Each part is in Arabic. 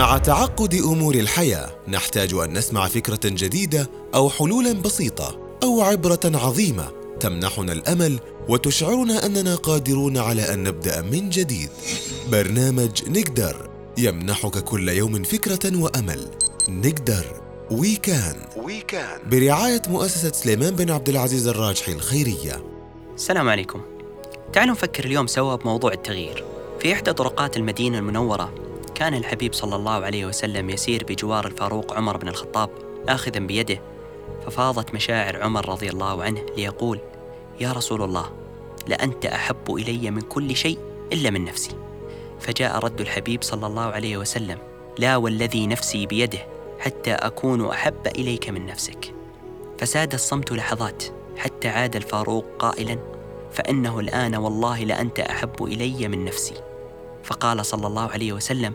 مع تعقد أمور الحياة نحتاج أن نسمع فكرة جديدة أو حلولا بسيطة أو عبرة عظيمة تمنحنا الأمل وتشعرنا أننا قادرون على أن نبدأ من جديد. برنامج نقدر يمنحك كل يوم فكرة وأمل. نقدر وي كان وي كان برعاية مؤسسة سليمان بن عبد العزيز الراجحي الخيرية. السلام عليكم. تعالوا نفكر اليوم سوا بموضوع التغيير. في إحدى طرقات المدينة المنورة كان الحبيب صلى الله عليه وسلم يسير بجوار الفاروق عمر بن الخطاب آخذا بيده ففاضت مشاعر عمر رضي الله عنه ليقول يا رسول الله لأنت أحب إلي من كل شيء إلا من نفسي. فجاء رد الحبيب صلى الله عليه وسلم لا والذي نفسي بيده حتى أكون أحب إليك من نفسك. فساد الصمت لحظات حتى عاد الفاروق قائلا فإنه الآن والله لأنت أحب إلي من نفسي. فقال صلى الله عليه وسلم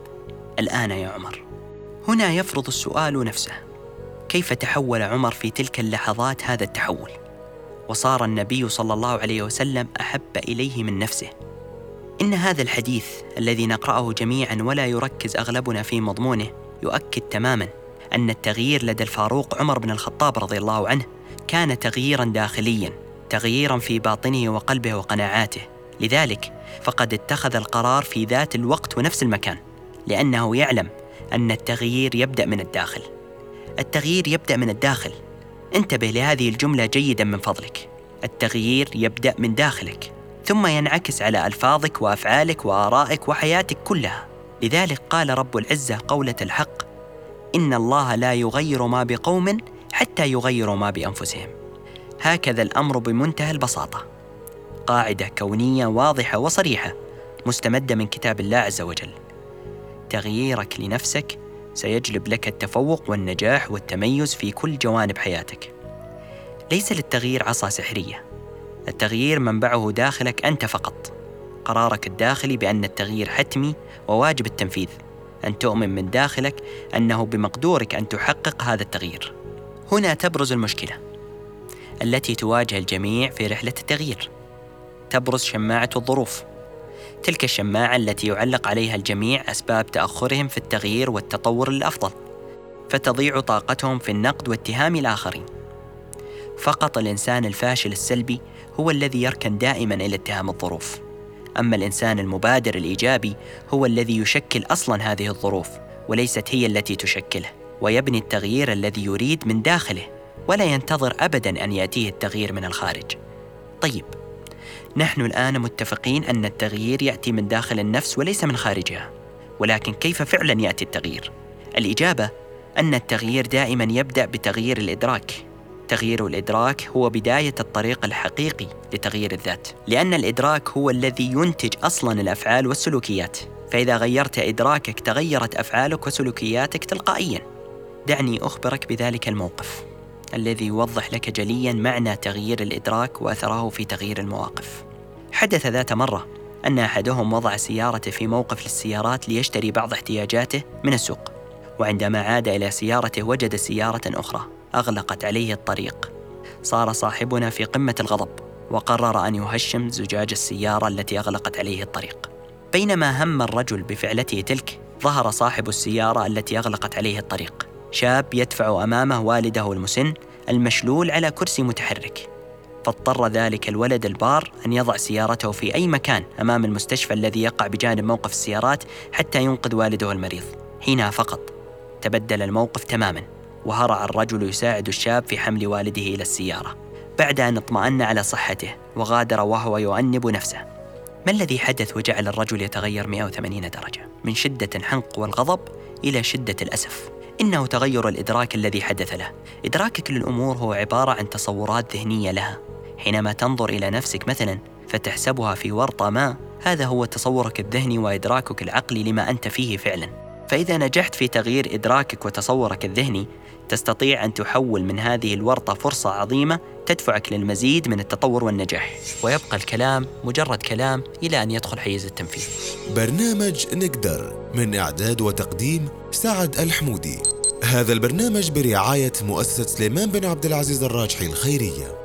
الآن يا عمر. هنا يفرض السؤال نفسه. كيف تحول عمر في تلك اللحظات هذا التحول؟ وصار النبي صلى الله عليه وسلم أحب إليه من نفسه. إن هذا الحديث الذي نقرأه جميعا ولا يركز أغلبنا في مضمونه يؤكد تماما أن التغيير لدى الفاروق عمر بن الخطاب رضي الله عنه كان تغييرا داخليا تغييرا في باطنه وقلبه وقناعاته. لذلك فقد اتخذ القرار في ذات الوقت ونفس المكان. لأنه يعلم أن التغيير يبدأ من الداخل. التغيير يبدأ من الداخل. انتبه لهذه الجملة جيدا من فضلك. التغيير يبدأ من داخلك ثم ينعكس على ألفاظك وأفعالك وآرائك وحياتك كلها. لذلك قال رب العزة قولة الحق إن الله لا يغير ما بقوم حتى يغيروا ما بأنفسهم. هكذا الأمر بمنتهى البساطة. قاعدة كونية واضحة وصريحة مستمدة من كتاب الله عز وجل. تغييرك لنفسك سيجلب لك التفوق والنجاح والتميز في كل جوانب حياتك. ليس للتغيير عصا سحرية. التغيير منبعه داخلك أنت فقط. قرارك الداخلي بأن التغيير حتمي وواجب التنفيذ. أن تؤمن من داخلك أنه بمقدورك أن تحقق هذا التغيير. هنا تبرز المشكلة التي تواجه الجميع في رحلة التغيير. تبرز شماعة الظروف. تلك الشماعة التي يعلق عليها الجميع أسباب تأخرهم في التغيير والتطور للأفضل فتضيع طاقتهم في النقد واتهام الآخرين. فقط الإنسان الفاشل السلبي هو الذي يركن دائما إلى اتهام الظروف. أما الإنسان المبادر الإيجابي هو الذي يشكل أصلا هذه الظروف وليست هي التي تشكله ويبني التغيير الذي يريد من داخله ولا ينتظر أبدا أن يأتيه التغيير من الخارج. طيب نحن الآن متفقين أن التغيير يأتي من داخل النفس وليس من خارجها ولكن كيف فعلا يأتي التغيير؟ الإجابة أن التغيير دائما يبدأ بتغيير الإدراك. تغيير الإدراك هو بداية الطريق الحقيقي لتغيير الذات لأن الإدراك هو الذي ينتج أصلا الأفعال والسلوكيات. فإذا غيرت إدراكك تغيرت أفعالك وسلوكياتك تلقائيا. دعني أخبرك بذلك الموقف. الذي يوضح لك جليا معنى تغيير الإدراك وأثره في تغيير المواقف. حدث ذات مرة أن أحدهم وضع سيارته في موقف للسيارات ليشتري بعض احتياجاته من السوق وعندما عاد إلى سيارته وجد سيارة أخرى أغلقت عليه الطريق. صار صاحبنا في قمة الغضب وقرر أن يهشم زجاج السيارة التي أغلقت عليه الطريق. بينما هم الرجل بفعلته تلك ظهر صاحب السيارة التي أغلقت عليه الطريق. شاب يدفع أمامه والده المسن المشلول على كرسي متحرك. فاضطر ذلك الولد البار أن يضع سيارته في أي مكان أمام المستشفى الذي يقع بجانب موقف السيارات حتى ينقذ والده المريض. حينها فقط. تبدل الموقف تماما وهرع الرجل يساعد الشاب في حمل والده إلى السيارة. بعد أن اطمأن على صحته وغادر وهو يؤنب نفسه. ما الذي حدث وجعل الرجل يتغير 180 درجة؟ من شدة الحنق والغضب إلى شدة الأسف. إنه تغير الإدراك الذي حدث له. إدراكك للأمور هو عبارة عن تصورات ذهنية لها. حينما تنظر إلى نفسك مثلا فتحسبها في ورطة ما هذا هو تصورك الذهني وإدراكك العقلي لما أنت فيه فعلا. فإذا نجحت في تغيير إدراكك وتصورك الذهني تستطيع أن تحول من هذه الورطة فرصة عظيمة تدفعك للمزيد من التطور والنجاح. ويبقى الكلام مجرد كلام إلى أن يدخل حيز التنفيذ. برنامج نقدر من إعداد وتقديم سعد الحمودي. هذا البرنامج برعاية مؤسسة سليمان بن عبد العزيز الراجحي الخيرية.